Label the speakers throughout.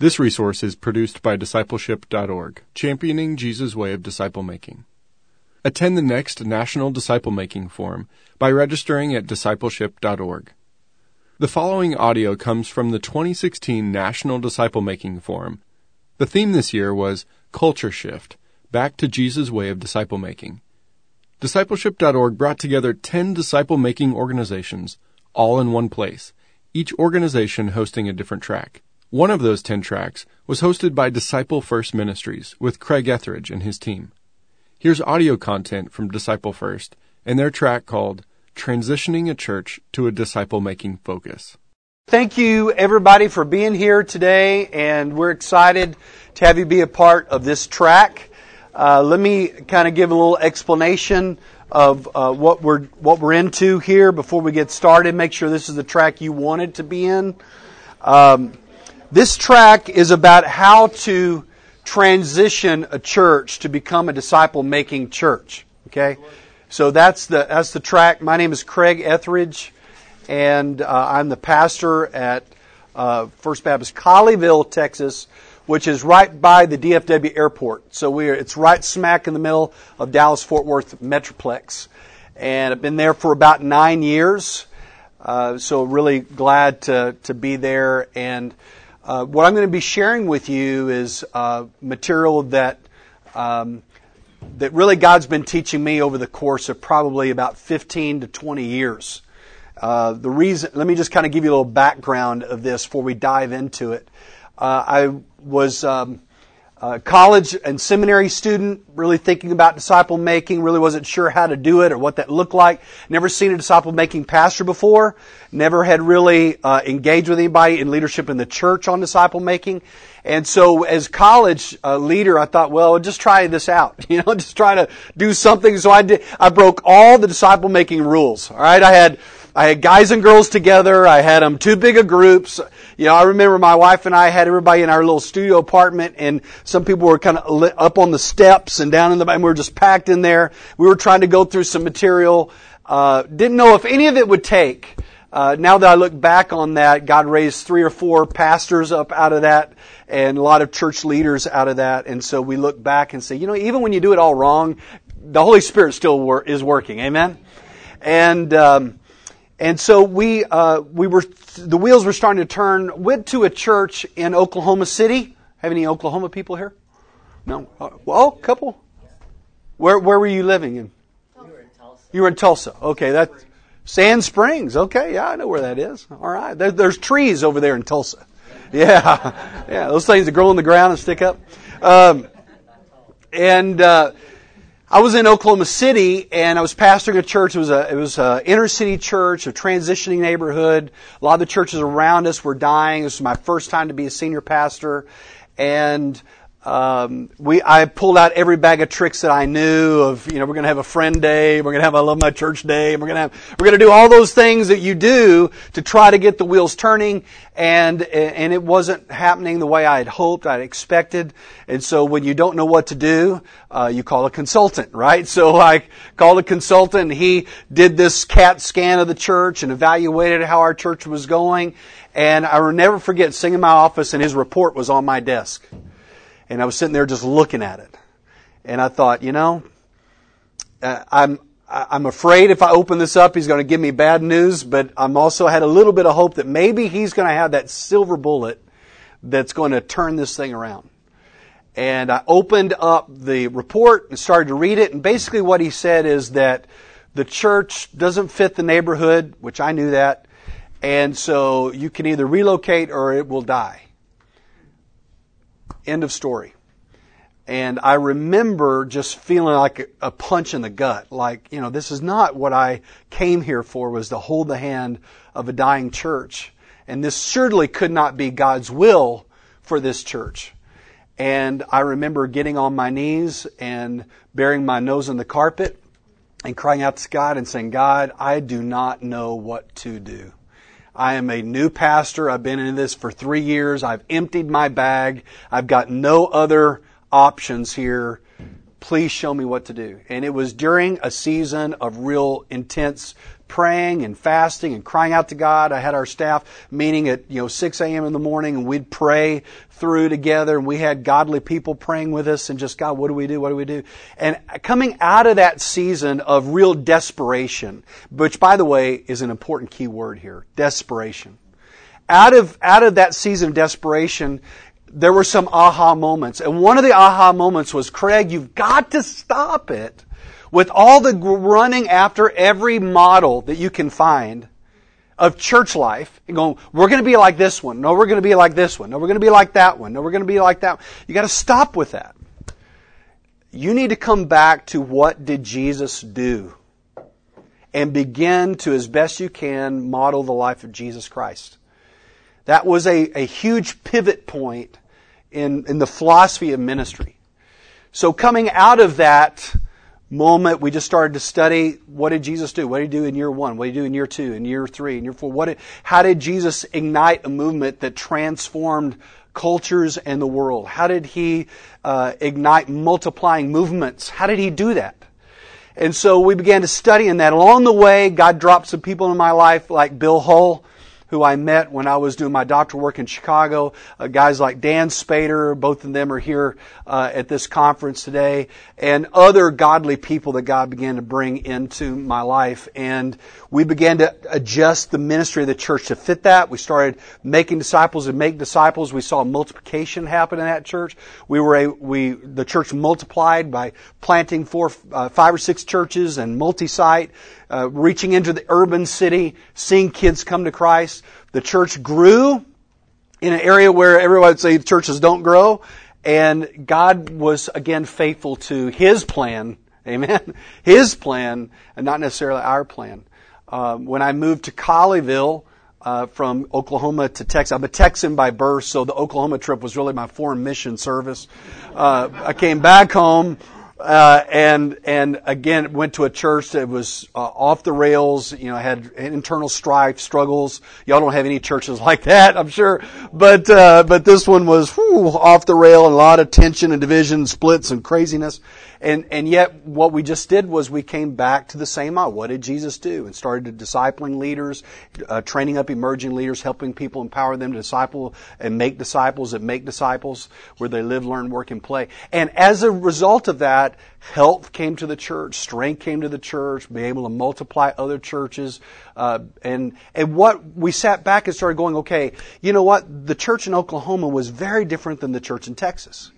Speaker 1: This resource is produced by discipleship.org, championing Jesus' way of disciple making. Attend the next National Disciple Making Forum by registering at discipleship.org. The following audio comes from the 2016 National Disciple Making Forum. The theme this year was Culture Shift Back to Jesus' Way of Disciple Making. Discipleship.org brought together 10 disciple making organizations, all in one place, each organization hosting a different track. One of those 10 tracks was hosted by Disciple First Ministries with Craig Etheredge and his team. Here's audio content from Disciple First and their track called Transitioning a Church to a Disciple Making Focus.
Speaker 2: Thank you, everybody, for being here today, and we're excited to have you be a part of this track. Uh, let me kind of give a little explanation of uh, what we're what we're into here before we get started. Make sure this is the track you wanted to be in. Um, this track is about how to transition a church to become a disciple making church. Okay? So that's the, that's the track. My name is Craig Etheredge, and uh, I'm the pastor at uh, First Baptist Colleyville, Texas, which is right by the DFW airport. So we're, it's right smack in the middle of Dallas Fort Worth Metroplex. And I've been there for about nine years. Uh, so really glad to, to be there. And uh, what I'm going to be sharing with you is uh, material that um, that really God's been teaching me over the course of probably about 15 to 20 years. Uh, the reason, let me just kind of give you a little background of this before we dive into it. Uh, I was um, uh, college and seminary student, really thinking about disciple making, really wasn't sure how to do it or what that looked like. Never seen a disciple making pastor before. Never had really uh, engaged with anybody in leadership in the church on disciple making. And so as college uh, leader, I thought, well, just try this out. You know, just try to do something. So I did, I broke all the disciple making rules. All right. I had, I had guys and girls together. I had them too big of groups. You know, I remember my wife and I had everybody in our little studio apartment and some people were kind of up on the steps and down in the, and we were just packed in there. We were trying to go through some material. Uh, didn't know if any of it would take. Uh, now that I look back on that, God raised three or four pastors up out of that and a lot of church leaders out of that. And so we look back and say, you know, even when you do it all wrong, the Holy Spirit still wor- is working. Amen? And, um, and so we, uh, we were, the wheels were starting to turn. Went to a church in Oklahoma City. Have any Oklahoma people here? No. Uh, well, a couple. Where, where were you living in?
Speaker 3: We were in Tulsa.
Speaker 2: You were in Tulsa. Okay, that Sand Springs. Okay, yeah, I know where that is. All right, there, there's trees over there in Tulsa. Yeah, yeah, those things that grow in the ground and stick up. Um, and uh, I was in Oklahoma City and I was pastoring a church. It was a it was a inner city church, a transitioning neighborhood. A lot of the churches around us were dying. This was my first time to be a senior pastor, and um, we I pulled out every bag of tricks that I knew of. You know, we're going to have a friend day, we're going to have a love my church day, and we're going to have we're going to do all those things that you do to try to get the wheels turning. And and it wasn't happening the way I had hoped, I'd expected. And so when you don't know what to do, uh, you call a consultant, right? So I called a consultant. And he did this CAT scan of the church and evaluated how our church was going. And I will never forget sitting in my office, and his report was on my desk. And I was sitting there just looking at it. And I thought, you know, uh, I'm, I'm afraid if I open this up, he's going to give me bad news, but I'm also had a little bit of hope that maybe he's going to have that silver bullet that's going to turn this thing around. And I opened up the report and started to read it. And basically what he said is that the church doesn't fit the neighborhood, which I knew that. And so you can either relocate or it will die. End of story. And I remember just feeling like a punch in the gut. Like, you know, this is not what I came here for was to hold the hand of a dying church. And this surely could not be God's will for this church. And I remember getting on my knees and burying my nose in the carpet and crying out to God and saying, God, I do not know what to do. I am a new pastor. I've been in this for three years. I've emptied my bag. I've got no other options here. Please show me what to do. And it was during a season of real intense praying and fasting and crying out to God. I had our staff meeting at, you know, 6 a.m. in the morning and we'd pray through together and we had godly people praying with us and just, God, what do we do? What do we do? And coming out of that season of real desperation, which by the way is an important key word here, desperation. Out of, out of that season of desperation, there were some aha moments. And one of the aha moments was, Craig, you've got to stop it with all the running after every model that you can find of church life and going, we're going to be like this one. No, we're going to be like this one. No, we're going to be like that one. No, we're going to be like that. One. You got to stop with that. You need to come back to what did Jesus do and begin to, as best you can, model the life of Jesus Christ. That was a, a huge pivot point in, in the philosophy of ministry. So coming out of that moment, we just started to study what did Jesus do? What did he do in year one? What did he do in year two, in year three, in year four? What did, how did Jesus ignite a movement that transformed cultures and the world? How did he uh, ignite multiplying movements? How did he do that? And so we began to study in that. Along the way, God dropped some people in my life like Bill Hull, who I met when I was doing my doctoral work in Chicago. Uh, guys like Dann Spader, both of them are here uh, at this conference today, and other godly people that God began to bring into my life. And we began to adjust the ministry of the church to fit that. We started making disciples and make disciples. We saw multiplication happen in that church. We were a, we the church multiplied by planting four, uh, five or six churches and multi-site uh, reaching into the urban city, seeing kids come to Christ. The church grew in an area where everyone would say churches don't grow. And God was again faithful to His plan. Amen. His plan and not necessarily our plan. Um, when I moved to Colleyville, uh, from Oklahoma to Texas. I'm a Texan by birth, so the Oklahoma trip was really my foreign mission service. Uh, I came back home uh, and and again went to a church that was uh, off the rails. You know, had internal strife, struggles. Y'all don't have any churches like that, I'm sure. But uh, but this one was whew, off the rail and a lot of tension and division, splits and craziness. And, and yet what we just did was we came back to the same model. What did Jesus do? And started discipling leaders, uh, training up emerging leaders, helping people empower them to disciple and make disciples that make disciples where they live, learn, work, and play. And as a result of that, health came to the church, strength came to the church, be able to multiply other churches. Uh, and, and what we sat back and started going, okay, you know what? The church in Oklahoma was very different than the church in Texas.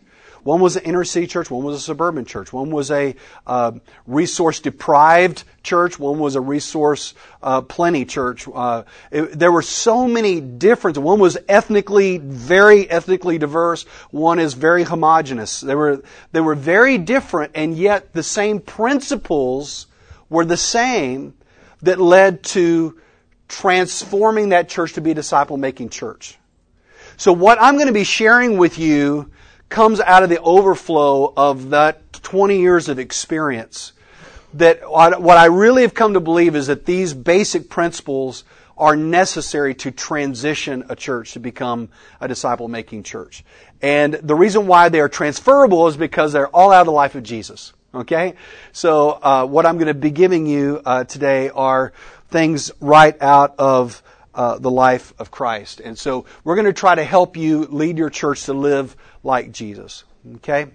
Speaker 2: One was an inner city church, one was a suburban church, one was a uh, resource deprived church, one was a resource uh, plenty church. Uh, it, there were so many differences. One was ethnically, very ethnically diverse, one is very homogenous. They were, they were very different, and yet the same principles were the same that led to transforming that church to be a disciple making church. So what I'm going to be sharing with you comes out of the overflow of that 20 years of experience. That what I really have come to believe is that these basic principles are necessary to transition a church to become a disciple making church. And the reason why they are transferable is because they're all out of the life of Jesus. Okay? So, uh, what I'm going to be giving you uh, today are things right out of uh, the life of Christ. And so we're going to try to help you lead your church to live like Jesus. Okay?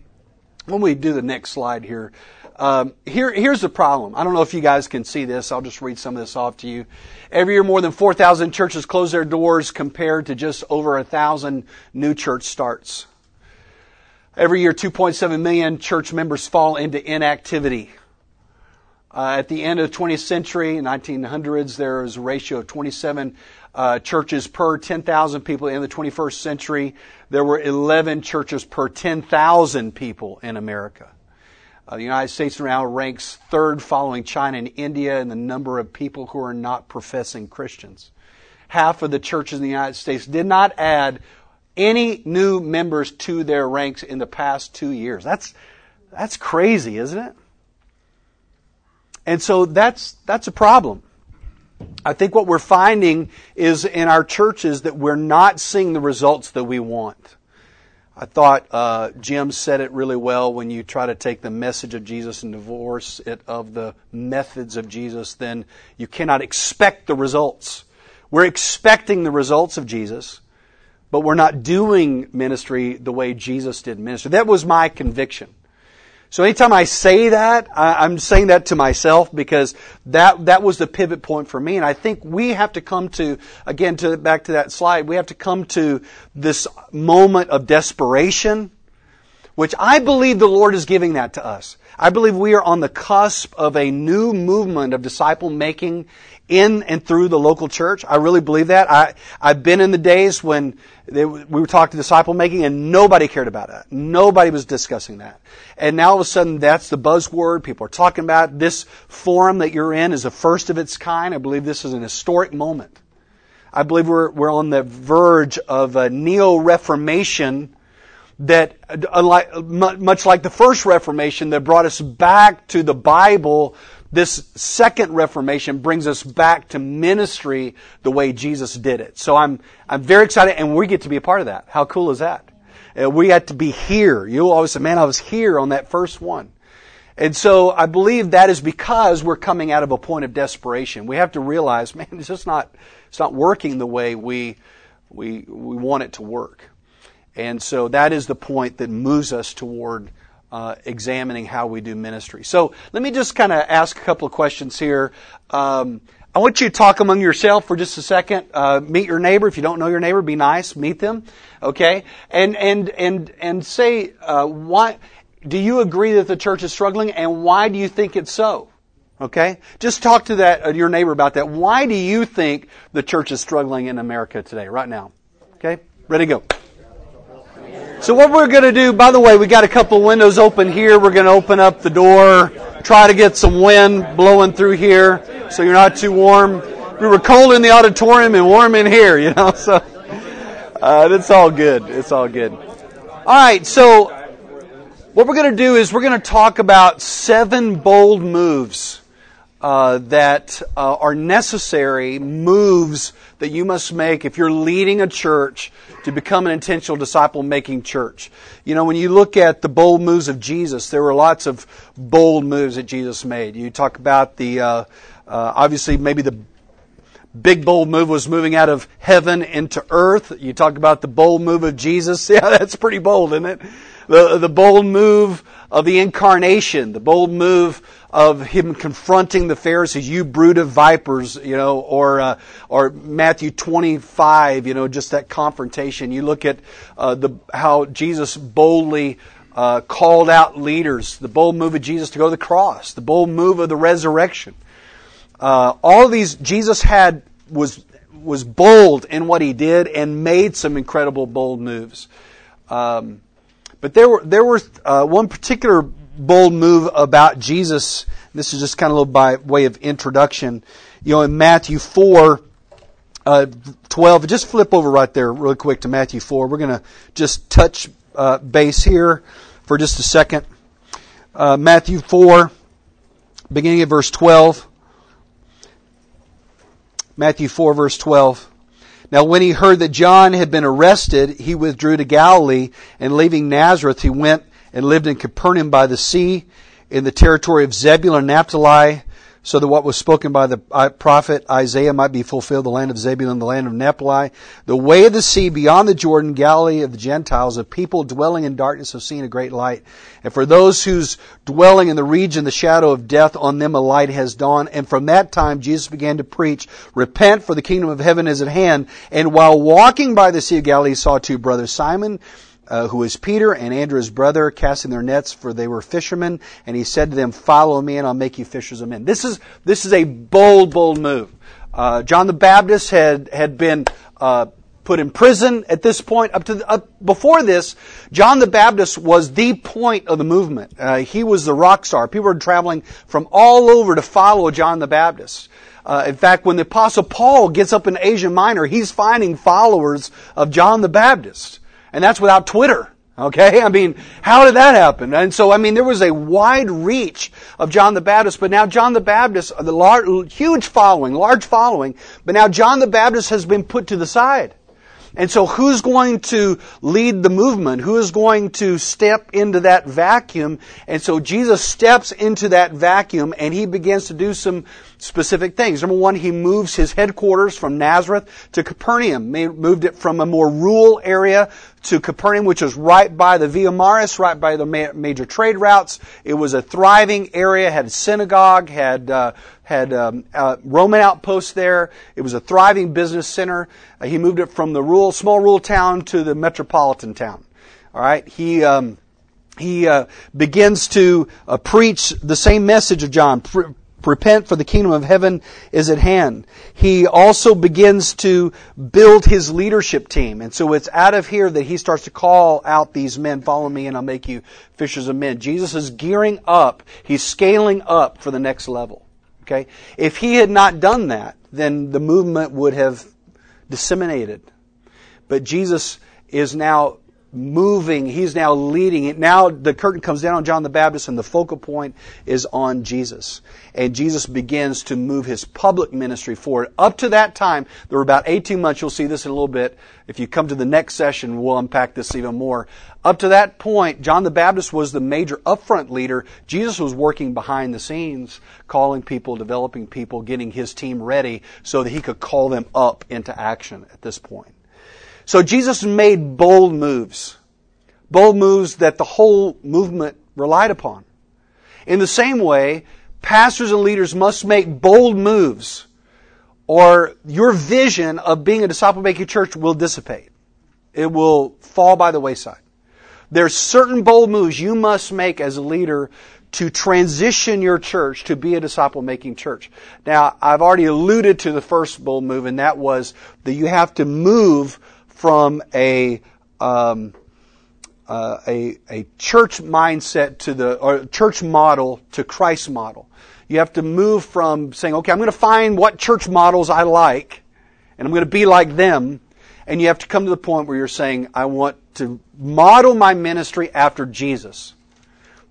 Speaker 2: When we do the next slide here, um, here, here's the problem. I don't know if you guys can see this. I'll just read some of this off to you. Every year, more than 4,000 churches close their doors compared to just over a thousand new church starts. Every year, 2.7 million church members fall into inactivity. Uh, at the end of the 20th century, 1900s, there was a ratio of 27 uh, churches per 10,000 people. In the 21st century, there were 11 churches per 10,000 people in America. Uh, the United States now ranks third following China and India in the number of people who are not professing Christians. Half of the churches in the United States did not add any new members to their ranks in the past two years. That's, that's crazy, isn't it? And so that's, that's a problem. I think what we're finding is in our churches that we're not seeing the results that we want. I thought uh, Jim said it really well when you try to take the message of Jesus and divorce it of the methods of Jesus, then you cannot expect the results. We're expecting the results of Jesus, but we're not doing ministry the way Jesus did ministry. That was my conviction. So anytime I say that, I'm saying that to myself because that, that was the pivot point for me. And I think we have to come to, again, to, back to that slide, we have to come to this moment of desperation, which I believe the Lord is giving that to us. I believe we are on the cusp of a new movement of disciple making in and through the local church. I really believe that. I, I've been in the days when they, we were talking disciple making and nobody cared about it. Nobody was discussing that. And now all of a sudden that's the buzzword. People are talking about it. this forum that you're in is the first of its kind. I believe this is an historic moment. I believe we're, we're on the verge of a neo-reformation that, uh, much like the first Reformation that brought us back to the Bible this second Reformation brings us back to ministry the way Jesus did it. So I'm, I'm very excited and we get to be a part of that. How cool is that? Uh, we had to be here. You always say, man, I was here on that first one. And so I believe that is because we're coming out of a point of desperation. We have to realize, man, it's just not, it's not working the way we, we, we want it to work. And so that is the point that moves us toward uh, examining how we do ministry. So let me just kind of ask a couple of questions here. Um, I want you to talk among yourself for just a second. Uh, meet your neighbor. If you don't know your neighbor, be nice. Meet them. Okay, and and and and say uh, why. Do you agree that the church is struggling, and why do you think it's so? Okay, just talk to that uh, your neighbor about that. Why do you think the church is struggling in America today, right now? Okay, ready to go. So what we're going to do, by the way, we got a couple windows open here. We're going to open up the door, try to get some wind blowing through here so you're not too warm. We were cold in the auditorium and warm in here, you know, so uh, it's all good. It's all good. All right, so what we're going to do is we're going to talk about seven bold moves uh, that uh, are necessary moves that you must make if you're leading a church to become an intentional disciple making church. You know, when you look at the bold moves of Jesus, there were lots of bold moves that Jesus made. You talk about the, uh, uh obviously, maybe the big bold move was moving out of heaven into earth. You talk about the bold move of Jesus. Yeah, that's pretty bold, isn't it? The, the bold move of the incarnation, the bold move of him confronting the Pharisees, you brood of vipers, you know, or uh, or Matthew 25, you know, just that confrontation. You look at uh, the how Jesus boldly uh, called out leaders, the bold move of Jesus to go to the cross, the bold move of the resurrection. Uh, all of these, Jesus had was was bold in what he did and made some incredible bold moves. Um, but there were there were uh, one particular bold move about Jesus. This is just kind of a little by way of introduction. You know, in Matthew four. Uh, 12, just flip over right there really quick to Matthew 4. We're going to just touch uh, base here for just a second. Uh, Matthew 4, beginning at verse 12. Matthew 4, verse 12. Now, when he heard that John had been arrested, he withdrew to Galilee, and leaving Nazareth, he went and lived in Capernaum by the sea, in the territory of Zebulun and Naphtali, so that what was spoken by the uh, prophet Isaiah might be fulfilled, the land of Zebulun, the land of Naphtali, the way of the sea beyond the Jordan, Galilee of the Gentiles, of people dwelling in darkness have seen a great light. And for those whose dwelling in the region, the shadow of death, on them a light has dawned. And from that time, Jesus began to preach, repent for the kingdom of heaven is at hand. And while walking by the sea of Galilee, he saw two brothers, Simon, uh, who is Peter and Andrew his brother, casting their nets, for they were fishermen. And he said to them, "Follow me, and I'll make you fishers of men." This is this is a bold, bold move. Uh, John the Baptist had had been uh, put in prison at this point. Up to the, up before this, John the Baptist was the point of the movement. Uh, he was the rock star. People were traveling from all over to follow John the Baptist. Uh, in fact, when the Apostle Paul gets up in Asia Minor, he's finding followers of John the Baptist. And that's without Twitter. Okay? I mean, how did that happen? And so, I mean, there was a wide reach of John the Baptist, but now John the Baptist, the large, huge following, large following, but now John the Baptist has been put to the side. And so who's going to lead the movement? Who is going to step into that vacuum? And so Jesus steps into that vacuum and he begins to do some specific things. Number one, he moves his headquarters from Nazareth to Capernaum. Moved it from a more rural area to Capernaum, which was right by the Via Maris, right by the major trade routes. It was a thriving area, had a synagogue, had uh, had um, Roman outposts there. It was a thriving business center. Uh, he moved it from the rural, small rural town to the metropolitan town. All right, he. Um, he uh, begins to uh, preach the same message of John. Repent for the kingdom of heaven is at hand. He also begins to build his leadership team. And so it's out of here that he starts to call out these men, follow me and I'll make you fishers of men. Jesus is gearing up. He's scaling up for the next level. Okay? If he had not done that, then the movement would have disseminated. But Jesus is now moving. He's now leading it. Now the curtain comes down on John the Baptist and the focal point is on Jesus. And Jesus begins to move his public ministry forward. Up to that time, there were about 18 months. You'll see this in a little bit. If you come to the next session, we'll unpack this even more. Up to that point, John the Baptist was the major upfront leader. Jesus was working behind the scenes, calling people, developing people, getting his team ready so that he could call them up into action at this point. So Jesus made bold moves. Bold moves that the whole movement relied upon. In the same way, pastors and leaders must make bold moves or your vision of being a disciple making church will dissipate. It will fall by the wayside. There's certain bold moves you must make as a leader to transition your church to be a disciple making church. Now, I've already alluded to the first bold move, and that was that you have to move from a um, uh, a, a church mindset to the or church model to Christ model. You have to move from saying, okay, I'm going to find what church models I like, and I'm going to be like them, and you have to come to the point where you're saying, I want to model my ministry after Jesus.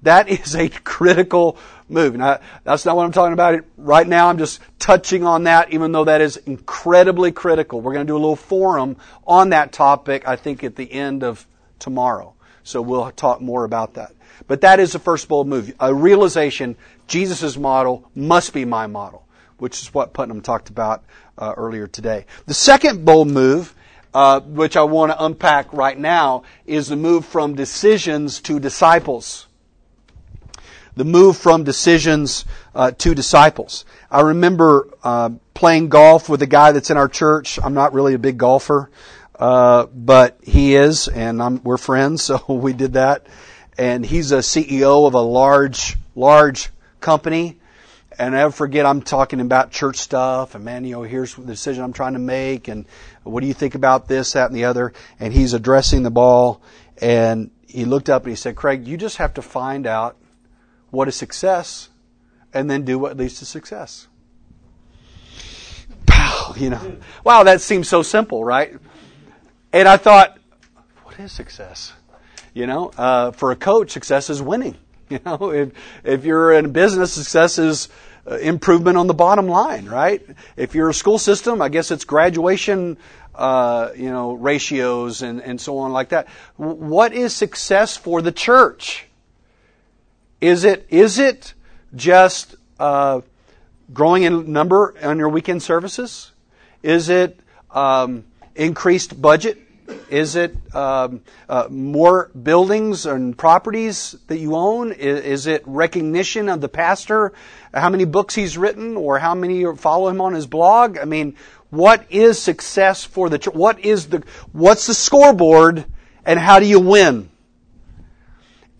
Speaker 2: That is a critical move. Now, that's not what I'm talking about right now. I'm just touching on that, even though that is incredibly critical. We're going to do a little forum on that topic, I think, at the end of tomorrow. So we'll talk more about that. But that is the first bold move. A realization Jesus' model must be my model, which is what Putnam talked about uh, earlier today. The second bold move, uh, which I want to unpack right now, is the move from decisions to disciples the move from decisions uh, to disciples. I remember uh, playing golf with a guy that's in our church. I'm not really a big golfer, uh, but he is, and I'm, we're friends, so we did that. And he's a CEO of a large, large company. And I never forget, I'm talking about church stuff, and man, you know, here's the decision I'm trying to make, and what do you think about this, that, and the other? And he's addressing the ball, and he looked up and he said, Craig, you just have to find out what is success and then do what leads to success. Pow, you know. Wow, that seems so simple, right? And I thought, what is success? You know, uh, for a coach, success is winning. You know, if if you're in business, success is uh, improvement on the bottom line, right? If you're a school system, I guess it's graduation, uh, you know, ratios and and so on like that. What is success for the church? Is it, is it just uh, growing in number on your weekend services? Is it um, increased budget? Is it um, uh, more buildings and properties that you own? Is, is, it recognition of the pastor, how many books he's written, or how many follow him on his blog? I mean, what is success for the church? What is the what's the scoreboard, and how do you win?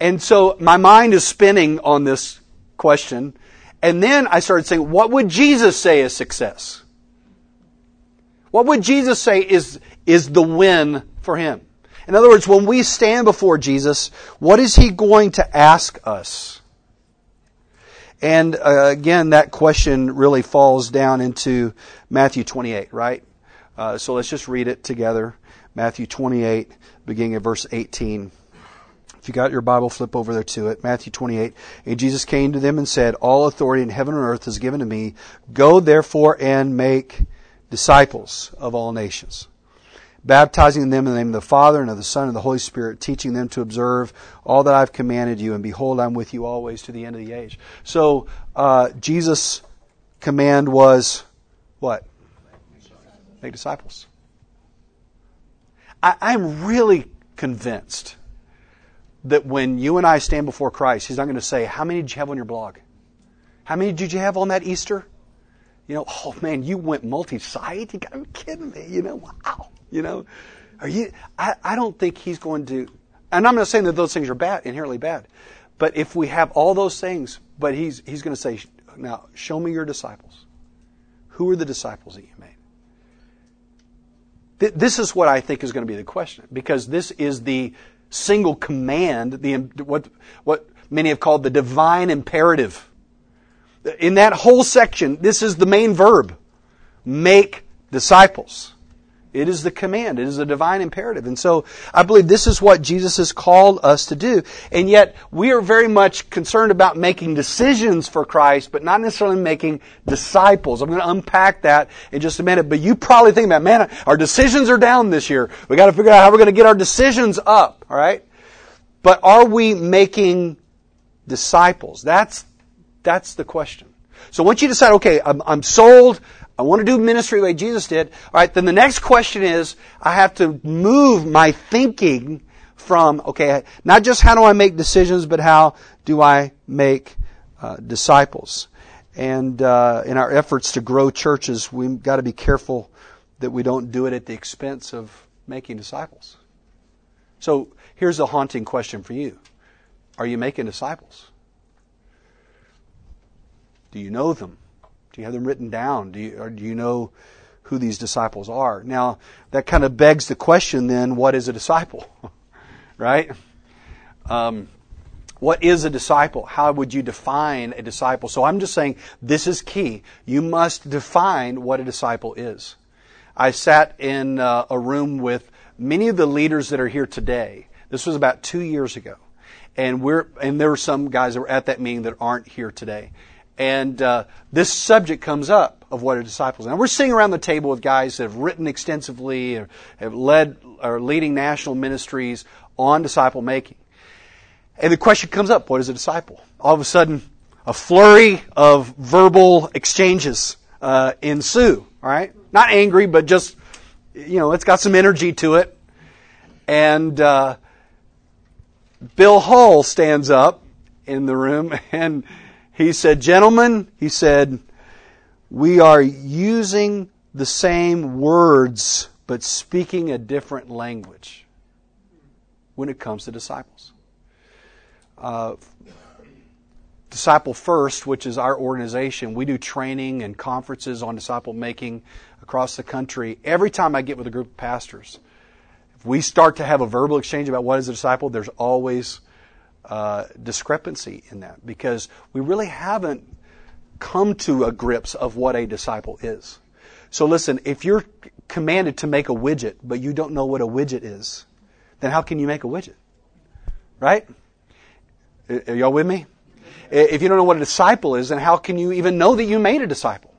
Speaker 2: And so my mind is spinning on this question. And then I started saying, what would Jesus say is success? What would Jesus say is, is the win for him? In other words, when we stand before Jesus, what is he going to ask us? And uh, again, that question really falls down into Matthew 28, right? Uh, so let's just read it together. Matthew 28, beginning at verse 18. If you got your Bible, flip over there to it. Matthew 28. And Jesus came to them and said, All authority in heaven and earth is given to me. Go therefore and make disciples of all nations, baptizing them in the name of the Father and of the Son and the Holy Spirit, teaching them to observe all that I've commanded you, and behold, I'm with you always to the end of the age. So, uh, Jesus' command was what? Make disciples. I, I'm really convinced that when you and I stand before Christ, He's not going to say, How many did you have on your blog? How many did you have on that Easter? You know, oh man, you went multi-site? You gotta be kidding me. You know, wow. You know, are you, I, I don't think he's going to, and I'm not saying that those things are bad, inherently bad, but if we have all those things, but he's, he's going to say, now show me your disciples. Who are the disciples that you made? This is what I think is going to be the question, because this is the single command, the, what, what many have called the divine imperative. In that whole section, this is the main verb. Make disciples. It is the command. It is a divine imperative. And so I believe this is what Jesus has called us to do. And yet we are very much concerned about making decisions for Christ, but not necessarily making disciples. I'm going to unpack that in just a minute. But you probably think about, man, our decisions are down this year. We got to figure out how we're going to get our decisions up. All right. But are we making disciples? That's, that's the question. So once you decide, okay, I'm, I'm sold, I want to do ministry the way Jesus did. All right, then the next question is I have to move my thinking from, okay, not just how do I make decisions, but how do I make uh, disciples? And uh, in our efforts to grow churches, we've got to be careful that we don't do it at the expense of making disciples. So here's a haunting question for you Are you making disciples? Do you know them? You have them written down? Do you, do you know who these disciples are? Now, that kind of begs the question then, what is a disciple? right? Um, what is a disciple? How would you define a disciple? So I'm just saying this is key. You must define what a disciple is. I sat in uh, a room with many of the leaders that are here today. This was about two years ago. And we're, and there were some guys that were at that meeting that aren't here today. And uh, this subject comes up of what a disciple is. And we're sitting around the table with guys that have written extensively, or have led or leading national ministries on disciple making. And the question comes up, what is a disciple? All of a sudden, a flurry of verbal exchanges uh, ensue, right? Not angry, but just, you know, it's got some energy to it. And uh, Bill Hull stands up in the room and he said, Gentlemen, he said, we are using the same words, but speaking a different language when it comes to disciples. Uh, disciple First, which is our organization, we do training and conferences on disciple making across the country. Every time I get with a group of pastors, if we start to have a verbal exchange about what is a disciple, there's always uh, discrepancy in that because we really haven't come to a grips of what a disciple is. So listen, if you're commanded to make a widget, but you don't know what a widget is, then how can you make a widget? Right? Are y'all with me? If you don't know what a disciple is, then how can you even know that you made a disciple?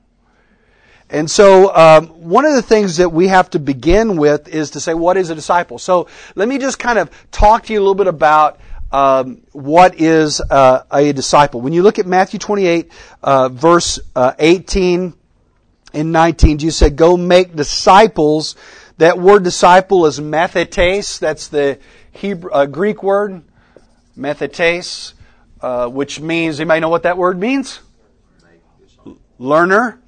Speaker 2: And so, um, one of the things that we have to begin with is to say, what is a disciple? So, let me just kind of talk to you a little bit about um, what is uh, a disciple. When you look at Matthew 28, uh, verse uh, 18 and 19, Jesus said, Go make disciples. That word disciple is mathetes. That's the Hebrew, uh, Greek word, mathetes, uh, which means, anybody know what that word means? Learner.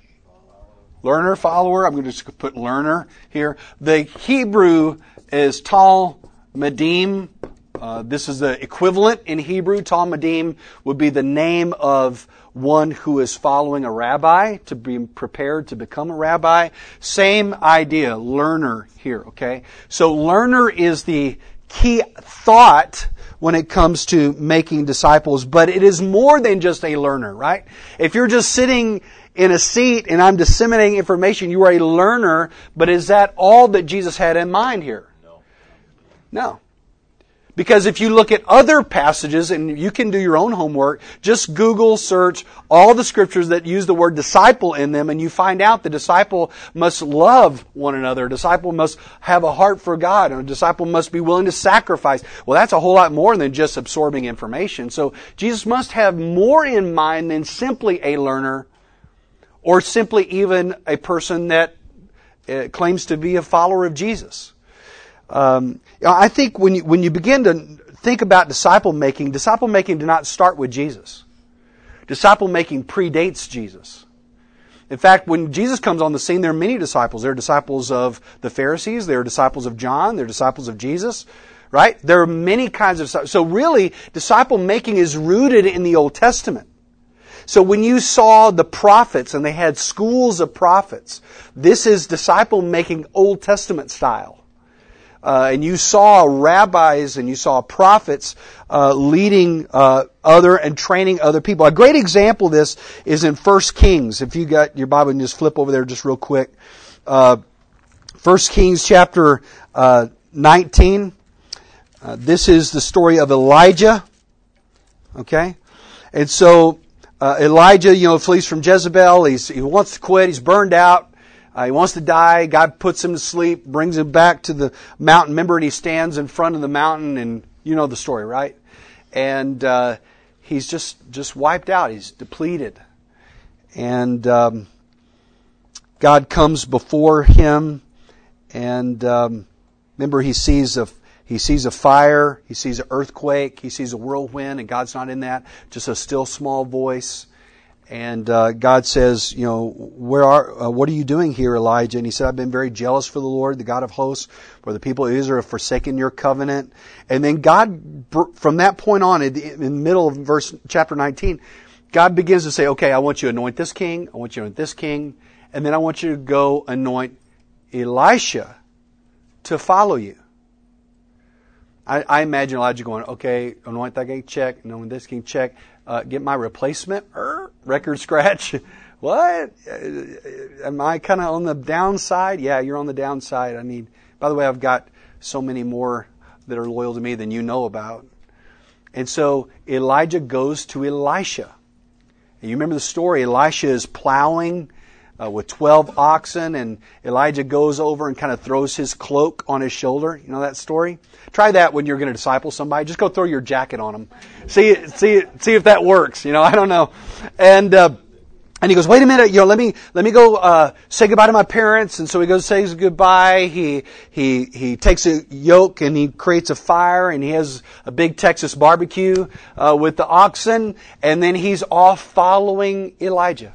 Speaker 2: Learner, follower. I'm going to just put learner here. The Hebrew is tal, medim, uh, this is the equivalent in Hebrew. Talmudim would be the name of one who is following a rabbi to be prepared to become a rabbi. Same idea, learner here, okay? So learner is the key thought when it comes to making disciples, but it is more than just a learner, right? If you're just sitting in a seat and I'm disseminating information, you are a learner, but is that all that Jesus had in mind here? No. No. Because if you look at other passages, and you can do your own homework, just Google search all the scriptures that use the word disciple in them, and you find out the disciple must love one another. A disciple must have a heart for God, and a disciple must be willing to sacrifice. Well, that's a whole lot more than just absorbing information. So Jesus must have more in mind than simply a learner, or simply even a person that uh, claims to be a follower of Jesus. Um, I think when you, when you begin to think about disciple making, disciple making did not start with Jesus. Disciple making predates Jesus. In fact, when Jesus comes on the scene, there are many disciples. There are disciples of the Pharisees, there are disciples of John, there are disciples of Jesus, right? There are many kinds of so really disciple making is rooted in the Old Testament. So when you saw the prophets and they had schools of prophets, this is disciple making Old Testament style uh, and you saw rabbis and you saw prophets uh, leading uh, other and training other people. A great example of this is in First Kings. If you got your Bible, and just flip over there just real quick. Uh, First Kings chapter uh, 19. Uh, this is the story of Elijah. Okay, and so Elijah, you know, flees from Jezebel. He's, he wants to quit. He's burned out. Uh, he wants to die. God puts him to sleep, brings him back to the mountain. Remember, he stands in front of the mountain, and you know the story, right? And uh, he's just just wiped out. He's depleted, and um, God comes before him, and um, remember, he sees a he sees a fire, he sees an earthquake, he sees a whirlwind, and God's not in that. Just a still small voice. And uh, God says, you know, where are, uh, what are you doing here, Elijah? And he said, I've been very jealous for the Lord, the God of hosts, for the people of Israel have forsaken your covenant. And then God, from that point on, in the, middle of verse chapter 19, God begins to say, okay, I want you to anoint this king, I want you to anoint this king, and then I want you to go anoint Elisha to follow you. I, I imagine Elijah going, okay, anoint that king, check, anoint this king, check uh, get my replacement er, record scratch. what? Uh, am I kind of on the downside? Yeah, you're on the downside. I need. By the way, I've got so many more that are loyal to me than you know about. And so Elijah goes to Elisha. You remember the story. Elisha is plowing uh, with 12 oxen, and Elijah goes over and kind of throws his cloak on his shoulder. You know that story? Try that when you're going to disciple somebody. Just go throw your jacket on them. See, see, see if that works. You know, I don't know. And, uh, and he goes, wait a minute, you know, let me, let me go, uh, say goodbye to my parents. And so he goes, says goodbye. He, he, he takes a yoke and he creates a fire and he has a big Texas barbecue, uh, with the oxen. And then he's off following Elijah.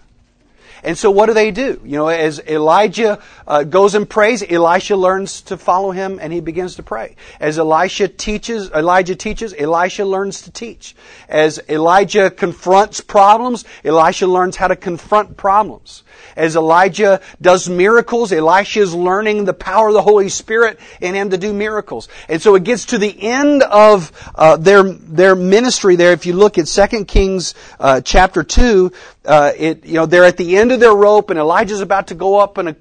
Speaker 2: And so what do they do? You know, as Elijah uh, goes and prays, Elisha learns to follow him and he begins to pray. As Elisha teaches, Elijah teaches, Elisha learns to teach. As Elijah confronts problems, Elisha learns how to confront problems. As Elijah does miracles, Elisha is learning the power of the Holy Spirit in him to do miracles. And so it gets to the end of uh, their their ministry there. If you look at 2 Kings uh, chapter 2, uh, it, you know, they're at the end of their rope and Elijah's about to go up in a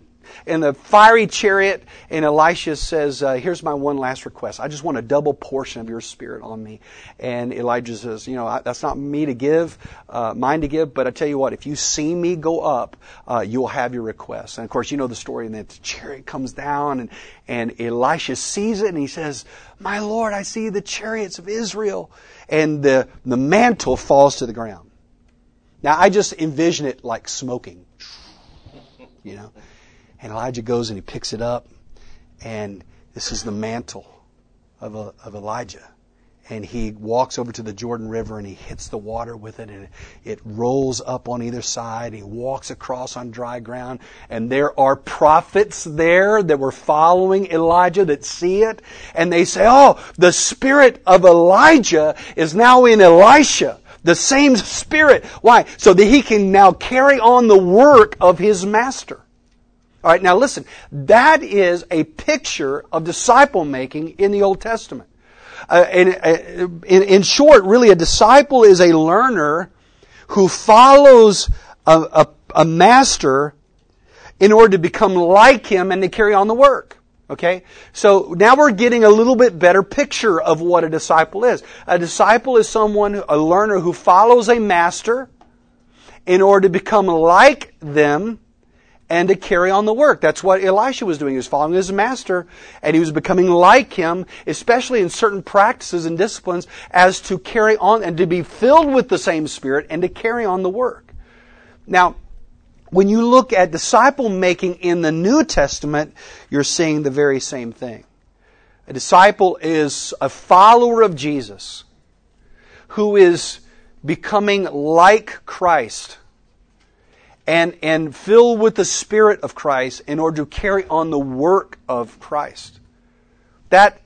Speaker 2: in the fiery chariot, and Elisha says, uh, Here's my one last request. I just want a double portion of your spirit on me. And Elijah says, You know, I, that's not me to give, uh, mine to give, but I tell you what, if you see me go up, uh, you'll have your request. And of course, you know the story, and then the chariot comes down, and, and Elisha sees it, and he says, My Lord, I see the chariots of Israel. And the, the mantle falls to the ground. Now, I just envision it like smoking. You know? And Elijah goes and he picks it up, and this is the mantle of, of Elijah. And he walks over to the Jordan River and he hits the water with it, and it rolls up on either side. He walks across on dry ground, and there are prophets there that were following Elijah that see it, and they say, Oh, the spirit of Elijah is now in Elisha. The same spirit. Why? So that he can now carry on the work of his master. All right, now listen. That is a picture of disciple making in the Old Testament. Uh, in, uh, in, in, short, really, a disciple is a learner who follows a, a, a master in order to become like him and to carry on the work. Okay? So now we're getting a little bit better picture of what a disciple is. A disciple is someone, a learner who follows a master in order to become like them and to carry on the work. That's what Elisha was doing. He was following his master and he was becoming like him, especially in certain practices and disciplines as to carry on and to be filled with the same spirit and to carry on the work. Now, when you look at disciple making in the New Testament, you're seeing the very same thing. A disciple is a follower of Jesus who is becoming like Christ and, and filled with the Spirit of Christ in order to carry on the work of Christ. That,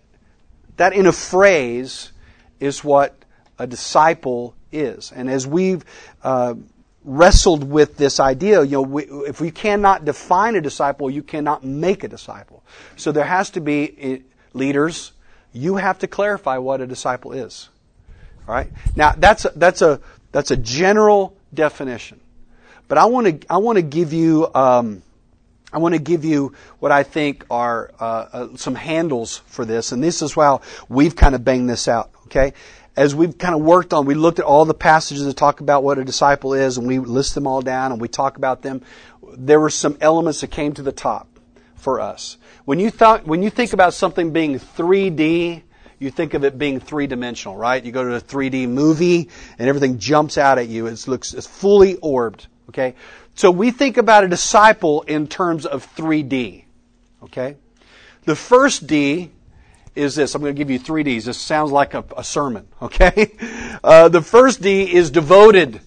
Speaker 2: that in a phrase is what a disciple is. And as we've uh, wrestled with this idea. You know, we, if we cannot define a disciple, you cannot make a disciple. So there has to be eh, leaders. You have to clarify what a disciple is. All right. Now that's a, that's a that's a general definition, but I want to I want to give you um, I want to give you what I think are uh, uh, some handles for this, and this is how we've kind of banged this out. Okay, as we've kind of worked on, we looked at all the passages that talk about what a disciple is, and we list them all down and we talk about them. There were some elements that came to the top for us. When you thought, when you think about something being 3D, you think of it being three dimensional, right? You go to a 3D movie and everything jumps out at you. It looks it's fully orbed. Okay, so we think about a disciple in terms of 3D. Okay, the first D is this. I'm going to give you three D's. This sounds like a, a sermon, okay? Uh, the first D is devoted.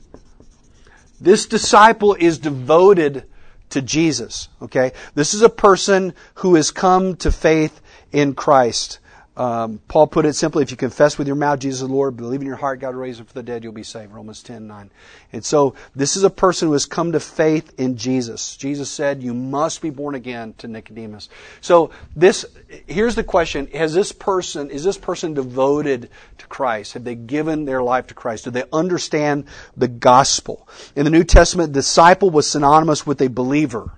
Speaker 2: This disciple is devoted to Jesus, okay? This is a person who has come to faith in Christ. Um, Paul put it simply, if you confess with your mouth Jesus is Lord, believe in your heart God raised him from the dead, you'll be saved. Romans 10, 9. And so, this is a person who has come to faith in Jesus. Jesus said, you must be born again to Nicodemus. So, this, here's the question, has this person, is this person devoted to Christ? Have they given their life to Christ? Do they understand the gospel? In the New Testament, disciple was synonymous with a believer.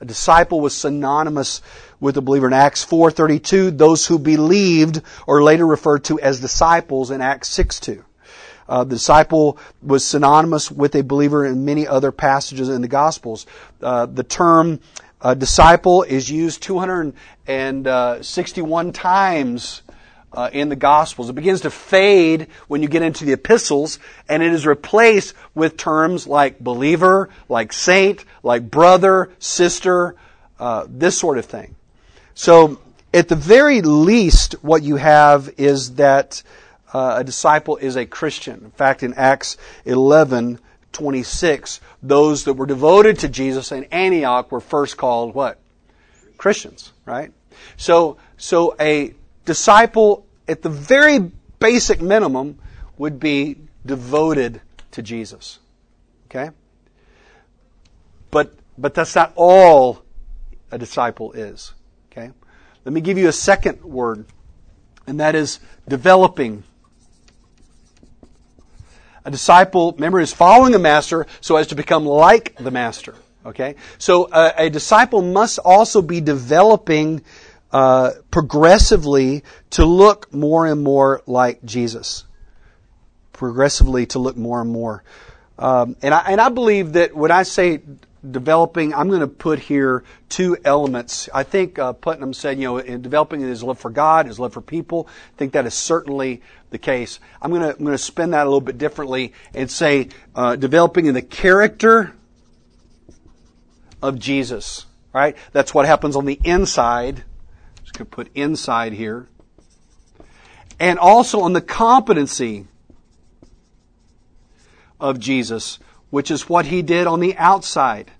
Speaker 2: A disciple was synonymous with a believer. In Acts 4.32, those who believed are later referred to as disciples in Acts 6.2. Uh, the disciple was synonymous with a believer in many other passages in the Gospels. Uh, the term uh, disciple is used 261 times uh, in the Gospels. It begins to fade when you get into the epistles, and it is replaced with terms like believer, like saint, like brother, sister, uh, this sort of thing. So, at the very least, what you have is that uh, a disciple is a Christian. In fact, in Acts 11, 26, those that were devoted to Jesus in Antioch were first called what? Christians, right? So, so a disciple, at the very basic minimum, would be devoted to Jesus. Okay? But, but that's not all a disciple is. Okay? Let me give you a second word, and that is developing. A disciple, remember, is following a master so as to become like the master. Okay? So uh, a disciple must also be developing uh, progressively to look more and more like Jesus. Progressively to look more and more. Um, and I and I believe that when I say developing, I'm going to put here two elements. I think uh, Putman said, you know, in developing his love for God, his love for people. I think that is certainly the case. I'm going to, I'm going to spin that a little bit differently and say uh, developing in the character of Jesus. Right? That's what happens on the inside. Just going to put inside here. And also on the competency of Jesus which is what he did on the outside.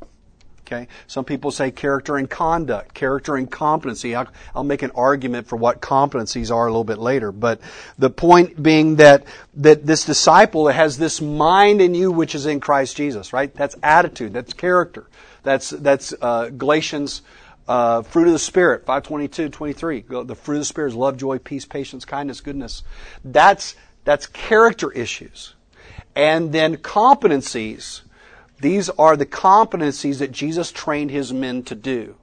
Speaker 2: Okay? Some people say character and conduct, character and competency. I'll, I'll, make an argument for what competencies are a little bit later. But the point being that, that this disciple has this mind in you which is in Christ Jesus, right? That's attitude. That's character. That's, that's, uh, Galatians, uh, fruit of the Spirit, 522, 23. The fruit of the Spirit is love, joy, peace, patience, kindness, goodness. That's, that's character issues. And then competencies. These are the competencies that Jesus trained his men to do.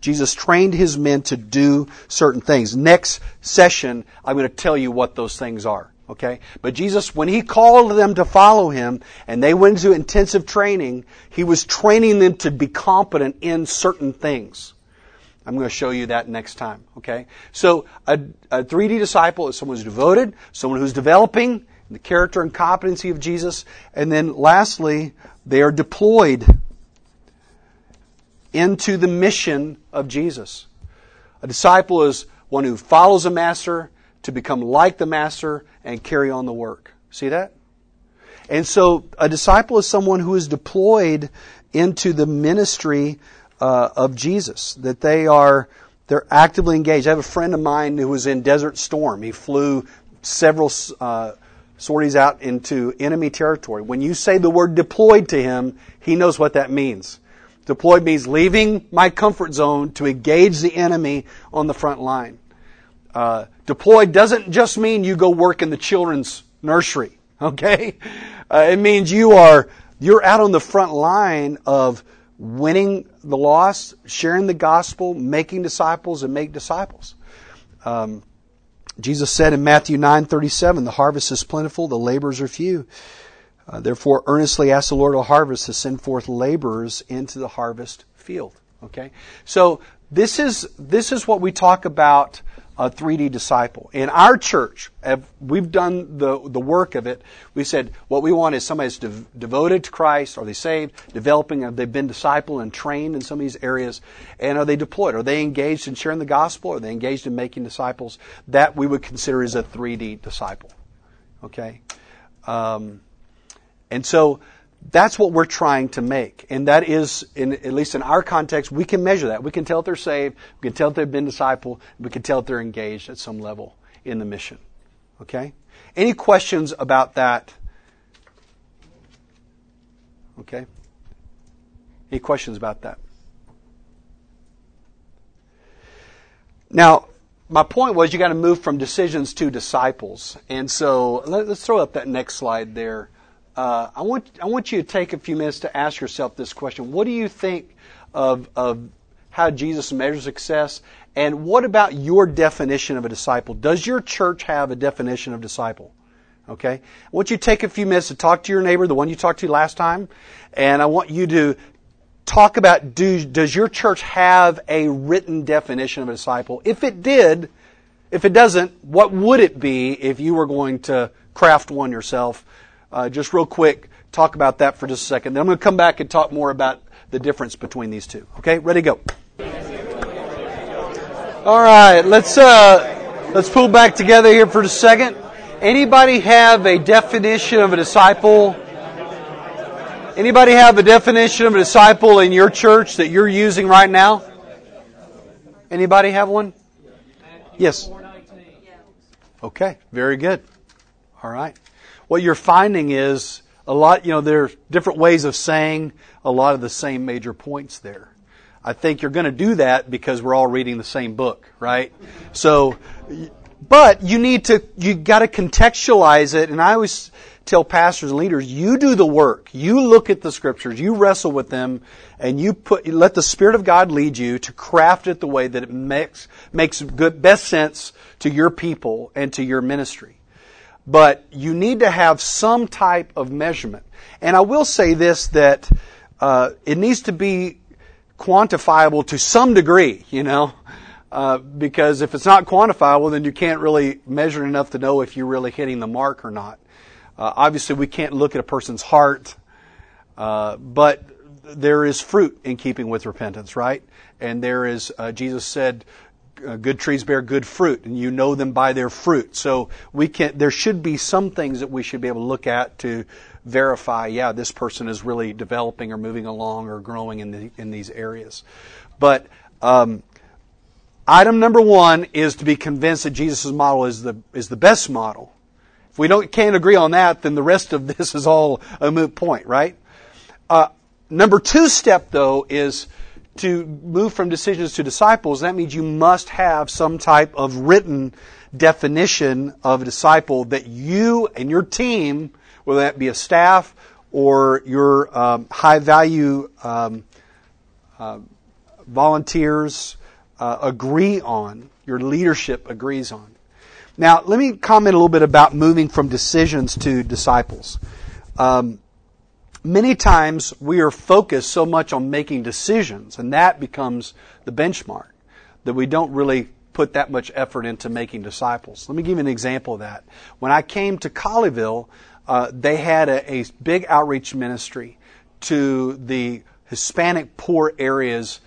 Speaker 2: Jesus trained his men to do certain things. Next session, I'm going to tell you what those things are. Okay? But Jesus, when He called them to follow Him and they went into intensive training, He was training them to be competent in certain things. I'm going to show you that next time. Okay? So, a, a 3D disciple is someone who's devoted, someone who's developing the character and competency of Jesus, and then lastly, they are deployed into the mission of Jesus. A disciple is one who follows a master to become like the master and carry on the work. See that? And so a disciple is someone who is deployed into the ministry uh, of Jesus, that they are they're actively engaged. I have a friend of mine who was in Desert Storm. He flew several uh, sorties out into enemy territory. When you say the word deployed to him, he knows what that means. Deployed means leaving my comfort zone to engage the enemy on the front line. Uh, deployed doesn't just mean you go work in the children's nursery, okay? Uh, it means you are, you're out on the front line of winning the lost, sharing the gospel, making disciples, and make disciples. Um, Jesus said in Matthew 9:37, "The harvest is plentiful, the laborers are few. Uh, therefore, earnestly ask the Lord of harvest to send forth laborers into the harvest field." Okay, so this is this is what we talk about a 3D disciple. In our church, we've done the, the work of it. We said what we want is somebody that's de- devoted to Christ. Are they saved? Developing? Have they been discipled and trained in some of these areas? And are they deployed? Are they engaged in sharing the gospel? Are they engaged in making disciples? That we would consider as a 3D disciple. Okay? Um, and so that's what we're trying to make. And that is, in, at least in our context, we can measure that. We can tell if they're saved. We can tell if they've been discipled. We can tell if they're engaged at some level in the mission. Okay? Any questions about that? Okay? Any questions about that? Now, my point was you got to move from decisions to disciples. And so let, us throw up that next slide there uh, I want I want you to take a few minutes to ask yourself this question: What do you think of of how Jesus measures success? And what about your definition of a disciple? Does your church have a definition of disciple? Okay. I want you to take a few minutes to talk to your neighbor, the one you talked to last time, and I want you to talk about do, does your church have a written definition of a disciple? If it did, if it doesn't, what would it be if you were going to craft one yourself? Uh, just real quick, talk about that for just a second. Then I'm going to come back and talk more about the difference between these two. Okay, ready, to go. All right, let's uh, let's pull back together here for a second. Anybody have a definition of a disciple? Anybody have a definition of a disciple in your church that you're using right now? Anybody have one? Yes. Okay, very good. All right what you're finding is a lot, you know, there are different ways of saying a lot of the same major points there. I think you're going to do that because we're all reading the same book, right? So, but you need to, you got to contextualize it. And I always tell pastors and leaders, you do the work. You look at the scriptures, you wrestle with them, and you put, let the Spirit of God lead you to craft it the way that it makes, makes good, best sense to your people and to your ministry but you need to have some type of measurement. And I will say this that uh, it needs to be quantifiable to some degree, you know, uh, because if it's not quantifiable, then you can't really measure enough to know if you're really hitting the mark or not. Uh, obviously, we can't look at a person's heart, uh, but there is fruit in keeping with repentance, right? And there is, uh, Jesus said, uh, good trees bear good fruit, and you know them by their fruit. So we can. There should be some things that we should be able to look at to verify. Yeah, this person is really developing or moving along or growing in the, in these areas. But um, item number one is to be convinced that Jesus' model is the is the best model. If we don't can't agree on that, then the rest of this is all a moot point, right? Uh, number two step though is to move from decisions to disciples, that means you must have some type of written definition of a disciple that you and your team, whether that be a staff or your um, high value um, uh, volunteers uh, agree on, your leadership agrees on. Now, let me comment a little bit about moving from decisions to disciples. Um, many times we are focused so much on making decisions, and that becomes the benchmark, that we don't really put that much effort into making disciples. Let me give you an example of that. When I came to Colleyville, uh, they had a, a big outreach ministry to the Hispanic poor areas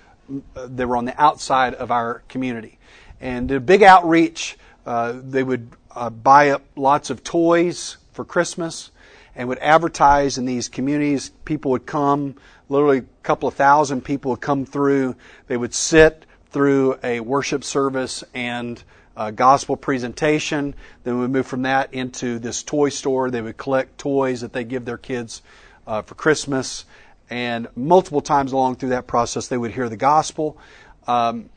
Speaker 2: uh, that were on the outside of our community. And a big outreach. Uh, they would uh, buy up lots of toys for Christmas and would advertise in these communities. People would come, literally a couple of thousand people would come through. They would sit through a worship service and a gospel presentation. Then we would move from that into this toy store. They would collect toys that they give their kids uh, for Christmas. And multiple times along through that process, they would hear the gospel. Um,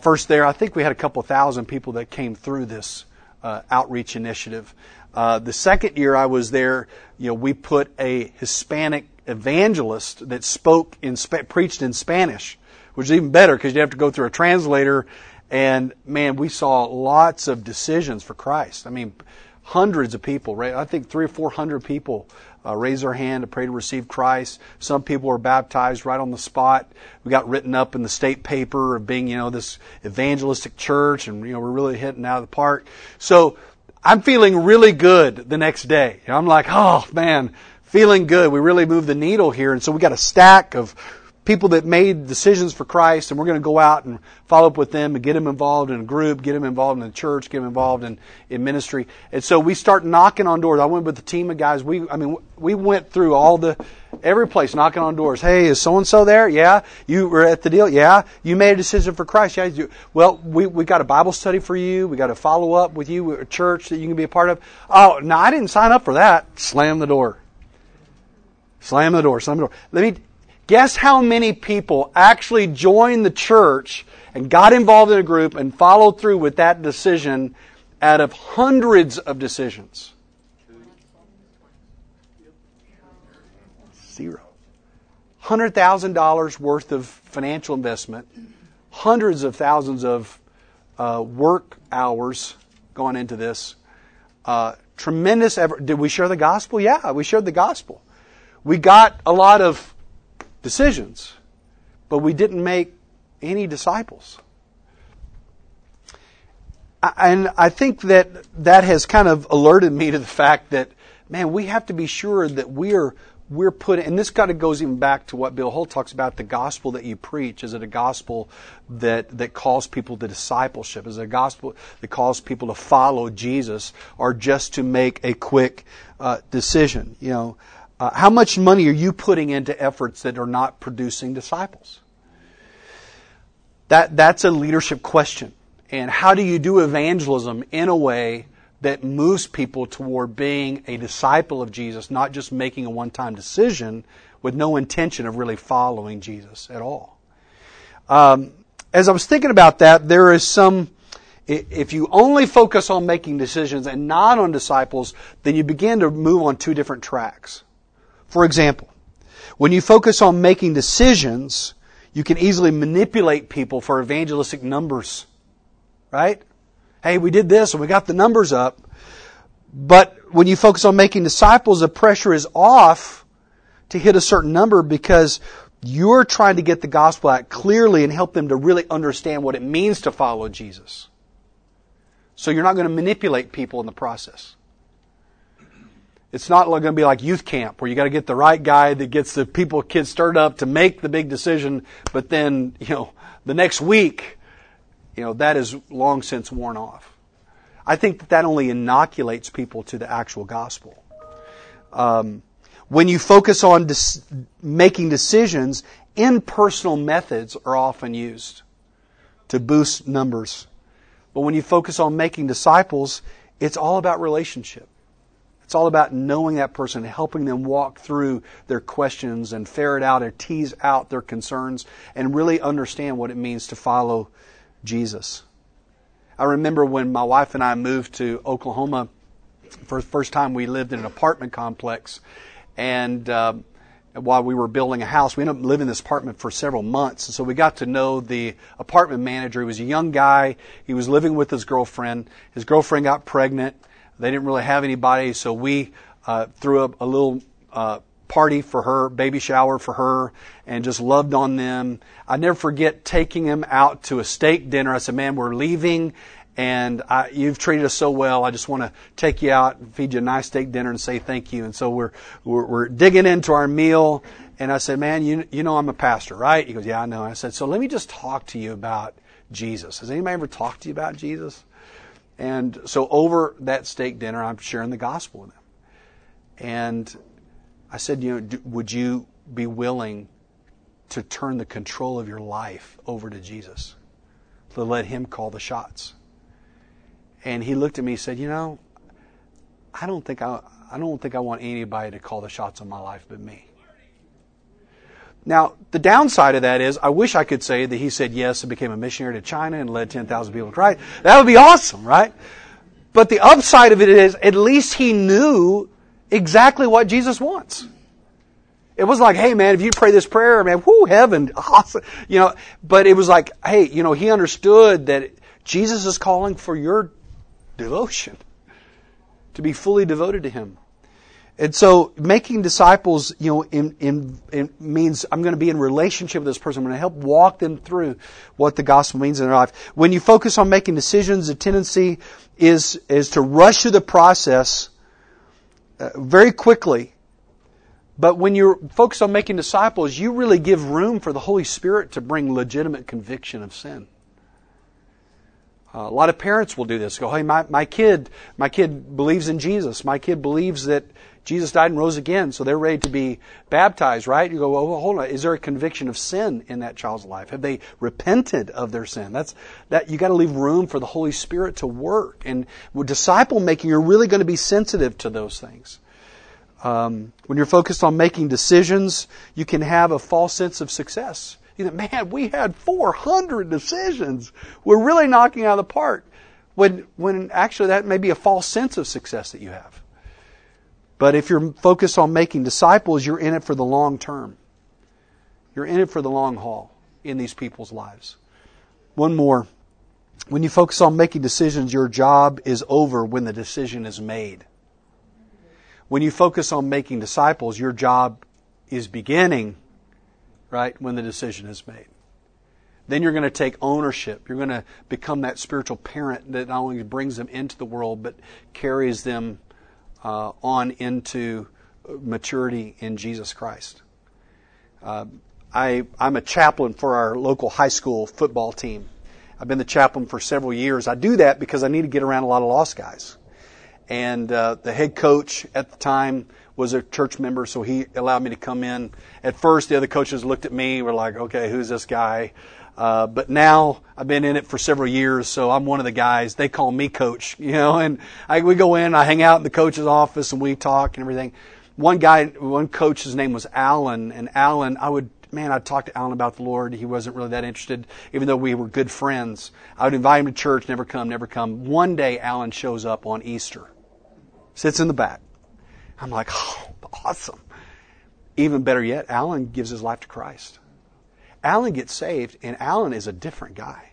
Speaker 2: first there, I think we had a couple thousand people that came through this uh, outreach initiative. Uh, the second year I was there, you know, we put a Hispanic evangelist that spoke in preached in Spanish, which is even better because you have to go through a translator. And man, we saw lots of decisions for Christ. I mean, hundreds of people, right? I think three or four hundred people uh, raise their hand to pray to receive Christ. Some people were baptized right on the spot. We got written up in the state paper of being, you know, this evangelistic church, and you know, we're really hitting out of the park. So I'm feeling really good the next day. I'm like, oh man, feeling good. We really moved the needle here, and so we got a stack of people that made decisions for Christ, and we're going to go out and follow up with them and get them involved in a group, get them involved in the church, get them involved in, in ministry. And so we start knocking on doors. I went with a team of guys. We, I mean, we went through all the, every place knocking on doors. Hey, is so and so there? Yeah. You were at the deal? Yeah. You made a decision for Christ? Yeah. You, well, we, we got a Bible study for you. We got a follow up with you, a church that you can be a part of. Oh, no, I didn't sign up for that. Slam the door. Slam the door. Slam the door. Let me, Guess how many people actually joined the church and got involved in a group and followed through with that decision out of hundreds of decisions? Zero. $100,000 worth of financial investment, hundreds of thousands of uh, work hours going into this. Uh, tremendous effort. Did we share the gospel? Yeah, we shared the gospel. We got a lot of decisions, but we didn't make any disciples. And I think that that has kind of alerted me to the fact that, man, we have to be sure that we're we're putting, and this kind of goes even back to what Bill Hull talks about the gospel that you preach. Is it a gospel that, that calls people to discipleship? Is it a gospel that calls people to follow Jesus or just to make a quick uh, decision? You know, uh, how much money are you putting into efforts that are not producing disciples? That, that's a leadership question. And how do you do evangelism in a way that moves people toward being a disciple of Jesus, not just making a one time decision with no intention of really following Jesus at all? Um, as I was thinking about that, there is some, if you only focus on making decisions and not on disciples, then you begin to move on two different tracks. For example, when you focus on making decisions, you can easily manipulate people for evangelistic numbers. Right? Hey, we did this and we got the numbers up. But when you focus on making disciples, the pressure is off to hit a certain number because you're trying to get the gospel out clearly and help them to really understand what it means to follow Jesus. So you're not going to manipulate people in the process. It's not going to be like youth camp where you got to get the right guy that gets the people, kids stirred up to make the big decision, but then, you know, the next week, you know, that is long since worn off. I think that that only inoculates people to the actual gospel. Um, when you focus on dis- making decisions, impersonal methods are often used to boost numbers. But when you focus on making disciples, it's all about relationship. It's all about knowing that person, helping them walk through their questions and ferret out and tease out their concerns and really understand what it means to follow Jesus. I remember when my wife and I moved to Oklahoma for the first time we lived in an apartment complex and uh, while we were building a house. We ended up living in this apartment for several months. And so we got to know the apartment manager. He was a young guy. He was living with his girlfriend. His girlfriend got pregnant. They didn't really have anybody, so we uh, threw up a little uh, party for her, baby shower for her, and just loved on them. I never forget taking them out to a steak dinner. I said, "Man, we're leaving." and I, you've treated us so well. I just want to take you out, and feed you a nice steak dinner, and say thank you. And so we're we're, we're digging into our meal, and I said, "Man, you you know I'm a pastor, right?" He goes, "Yeah, I know." I said, "So let me just talk to you about Jesus. Has anybody ever talked to you about Jesus?" And so over that steak dinner, I'm sharing the gospel with him, and I said, "You know, would you be willing to turn the control of your life over to Jesus, to let Him call the shots?" And he looked at me and said, "You know, I don't think I, I don't think I want anybody to call the shots on my life but me." Now, the downside of that is, I wish I could say that he said yes and became a missionary to China and led 10,000 people to Christ. That would be awesome, right? But the upside of it is, at least he knew exactly what Jesus wants. It was like, hey man, if you pray this prayer, man, whoo, heaven, awesome. You know, but it was like, hey, you know, he understood that Jesus is calling for your devotion, to be fully devoted to Him. And so making disciples, you know, in, in, in means I'm going to be in relationship with this person. I'm going to help walk them through what the gospel means in their life. When you focus on making decisions, the tendency is, is to rush through the process uh, very quickly. But when you're focused on making disciples, you really give room for the Holy Spirit to bring legitimate conviction of sin. Uh, a lot of parents will do this. Go, hey, my, my kid, my kid believes in Jesus. My kid believes that Jesus died and rose again, so they're ready to be baptized, right? You go, well, hold on. Is there a conviction of sin in that child's life? Have they repented of their sin? That's that. You got to leave room for the Holy Spirit to work. And with disciple making, you're really going to be sensitive to those things. Um, when you're focused on making decisions, you can have a false sense of success. You know, man, we had 400 decisions. We're really knocking out of the park. When, when actually that may be a false sense of success that you have. But if you're focused on making disciples, you're in it for the long term. You're in it for the long haul in these people's lives. One more. When you focus on making decisions, your job is over when the decision is made. When you focus on making disciples, your job is beginning right, when the decision is made. Then you're going to take ownership. You're going to become that spiritual parent that not only brings them into the world, but carries them uh, on into maturity in Jesus Christ. Uh, I, I'm a chaplain for our local high school football team. I've been the chaplain for several years. I do that because I need to get around a lot of lost guys. And uh, the head coach at the time was a church member, so he allowed me to come in. At first, the other coaches looked at me, were like, okay, who's this guy? Uh, but now I've been in it for several years, so I'm one of the guys. They call me coach, you know, and I, we go in, I hang out in the coach's office and we talk and everything. One guy, one coach, his name was Alan, and Alan, I would, man, I'd talk to Alan about the Lord. He wasn't really that interested, even though we were good friends. I would invite him to church, never come, never come. One day, Alan shows up on Easter, sits in the back. I'm like, oh, awesome. Even better yet, Alan gives his life to Christ. Alan gets saved, and Alan is a different guy.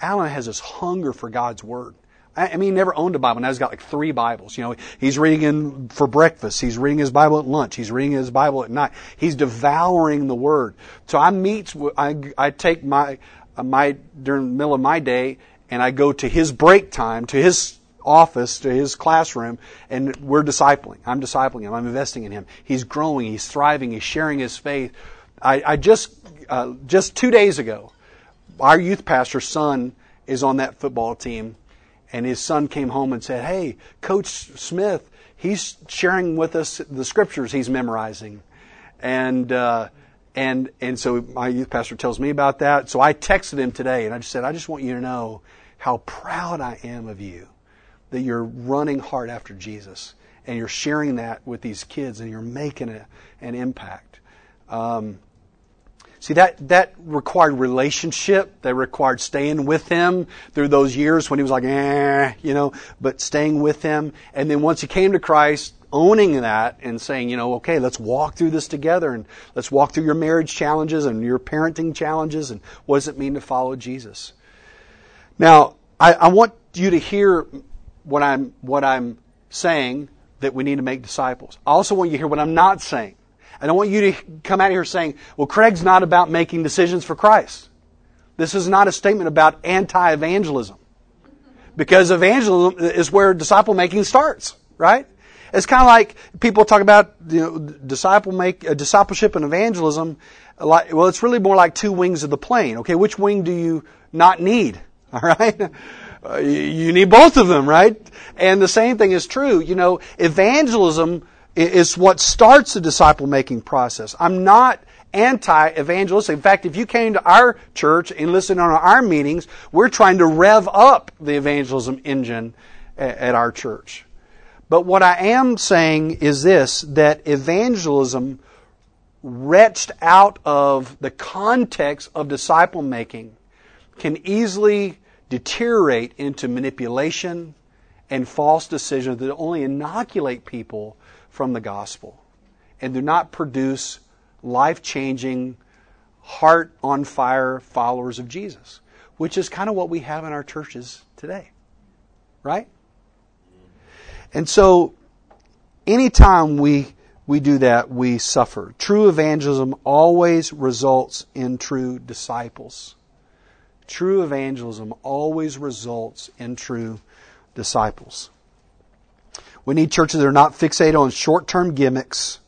Speaker 2: Alan has this hunger for God's Word. I mean, he never owned a Bible. Now he's got like three Bibles. You know, he's reading in for breakfast. He's reading his Bible at lunch. He's reading his Bible at night. He's devouring the Word. So I meet, I, I take my, uh, my, during the middle of my day, and I go to his break time, to his office to his classroom and we're discipling. I'm discipling him. I'm investing in him. He's growing. He's thriving. He's sharing his faith. I, I just, uh, just two days ago, our youth pastor's son is on that football team and his son came home and said, Hey, Coach Smith, he's sharing with us the scriptures he's memorizing. And, uh, and, and so my youth pastor tells me about that. So I texted him today and I just said, I just want you to know how proud I am of you that you're running hard after Jesus and you're sharing that with these kids and you're making a, an impact. Um, See, that, that required relationship. That required staying with him through those years when he was like, eh, you know, but staying with him. And then once he came to Christ, owning that and saying, you know, okay, let's walk through this together and let's walk through your marriage challenges and your parenting challenges and what does it mean to follow Jesus. Now, I, I want you to hear what I'm, what I'm saying that we need to make disciples. I also want you to hear what I'm not saying. I don't want you to come out here saying, well, Craig's not about making decisions for Christ. This is not a statement about anti-evangelism. Because evangelism is where disciple making starts, right? It's kind of like people talk about you know disciple make uh, discipleship and evangelism. Like, well, it's really more like two wings of the plane. Okay, which wing do you not need? All right, uh, you need both of them, right? And the same thing is true. You know, evangelism is what starts the disciple making process. I'm not anti-evangelistic. In fact, if you came to our church and listened on our meetings, we're trying to rev up the evangelism engine at our church. But what I am saying is this that evangelism wretched out of the context of disciple making can easily deteriorate into manipulation and false decisions that only inoculate people from the gospel and do not produce life changing, heart on fire followers of Jesus, which is kind of what we have in our churches today. Right? And so, anytime we, we do that, we suffer. True evangelism always results in true disciples. True evangelism always results in true disciples. We need churches that are not fixated on short term gimmicks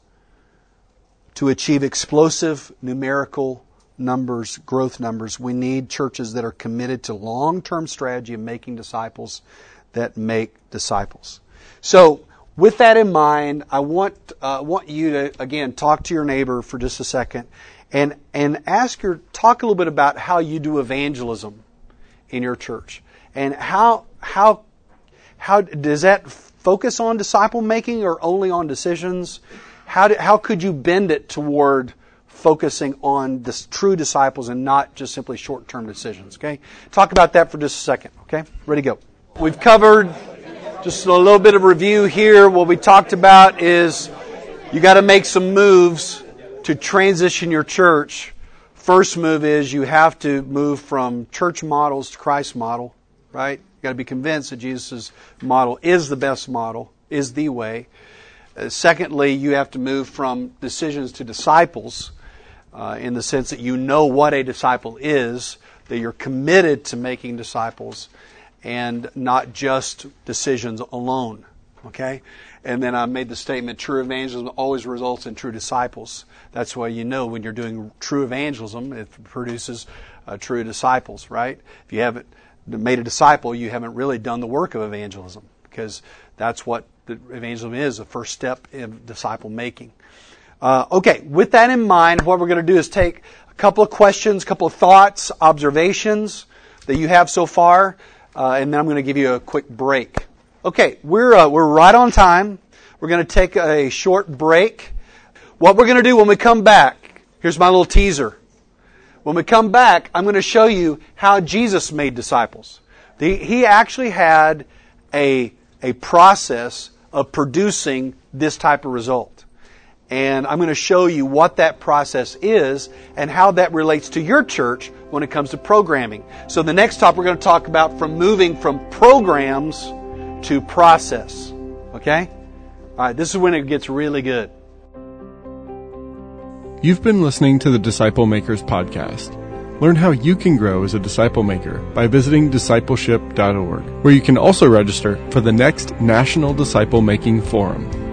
Speaker 2: to achieve explosive numerical numbers, growth numbers. We need churches that are committed to long term strategy of making disciples that make disciples. So, with that in mind, I want uh, want you to again talk to your neighbor for just a second, and and ask your talk a little bit about how you do evangelism in your church, and how how how does that focus on disciple making or only on decisions? How do, how could you bend it toward focusing on this true disciples and not just simply short term decisions? Okay, talk about that for just a second. Okay, ready to go. We've covered just a little bit of review here. What we talked about is you got to make some moves to transition your church. First move is you have to move from church models to Christ model, right? You got to be convinced that Jesus' model is the best model, is the way. Uh, secondly, you have to move from decisions to disciples uh, in the sense that you know what a disciple is, that you're committed to making disciples and not just decisions alone. Okay? And then I made the statement true evangelism always results in true disciples. That's why you know when you're doing true evangelism, it produces uh, true disciples, right? If you haven't made a disciple, you haven't really done the work of evangelism because that's what the evangelism is the first step in disciple making. Uh, okay, with that in mind, what we're going to do is take a couple of questions, a couple of thoughts, observations that you have so far uh, and then I'm going to give you a quick break. Okay, we're uh, we're right on time. We're going to take a short break. What we're going to do when we come back? Here's my little teaser. When we come back, I'm going to show you how Jesus made disciples. The, he actually had a a process of producing this type of result. And I'm going to show you what that process is and how that relates to your church when it comes to programming. So the next topic we're going to talk about from moving from programs to process. Okay? All right, this is when it gets really good.
Speaker 1: You've been listening to the Disciple Makers podcast. Learn how you can grow as a disciple maker by visiting discipleship.org, where you can also register for the next National Disciple Making Forum.